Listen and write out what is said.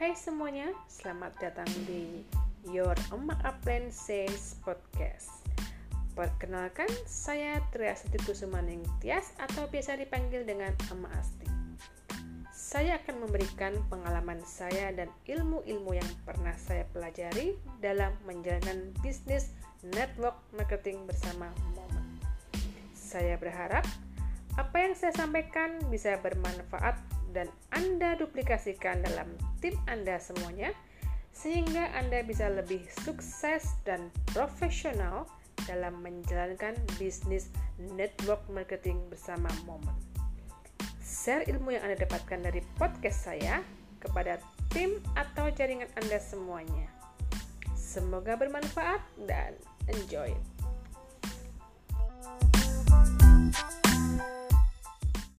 Hai semuanya, selamat datang di Your Emak Upland Says Podcast. Perkenalkan, saya Triasati Kusumaning Tias atau biasa dipanggil dengan Emak Asti. Saya akan memberikan pengalaman saya dan ilmu-ilmu yang pernah saya pelajari dalam menjalankan bisnis network marketing bersama Momen. Saya berharap apa yang saya sampaikan bisa bermanfaat dan Anda duplikasikan dalam tim Anda semuanya sehingga Anda bisa lebih sukses dan profesional dalam menjalankan bisnis network marketing bersama Momen. Share ilmu yang Anda dapatkan dari podcast saya kepada tim atau jaringan Anda semuanya. Semoga bermanfaat dan enjoy.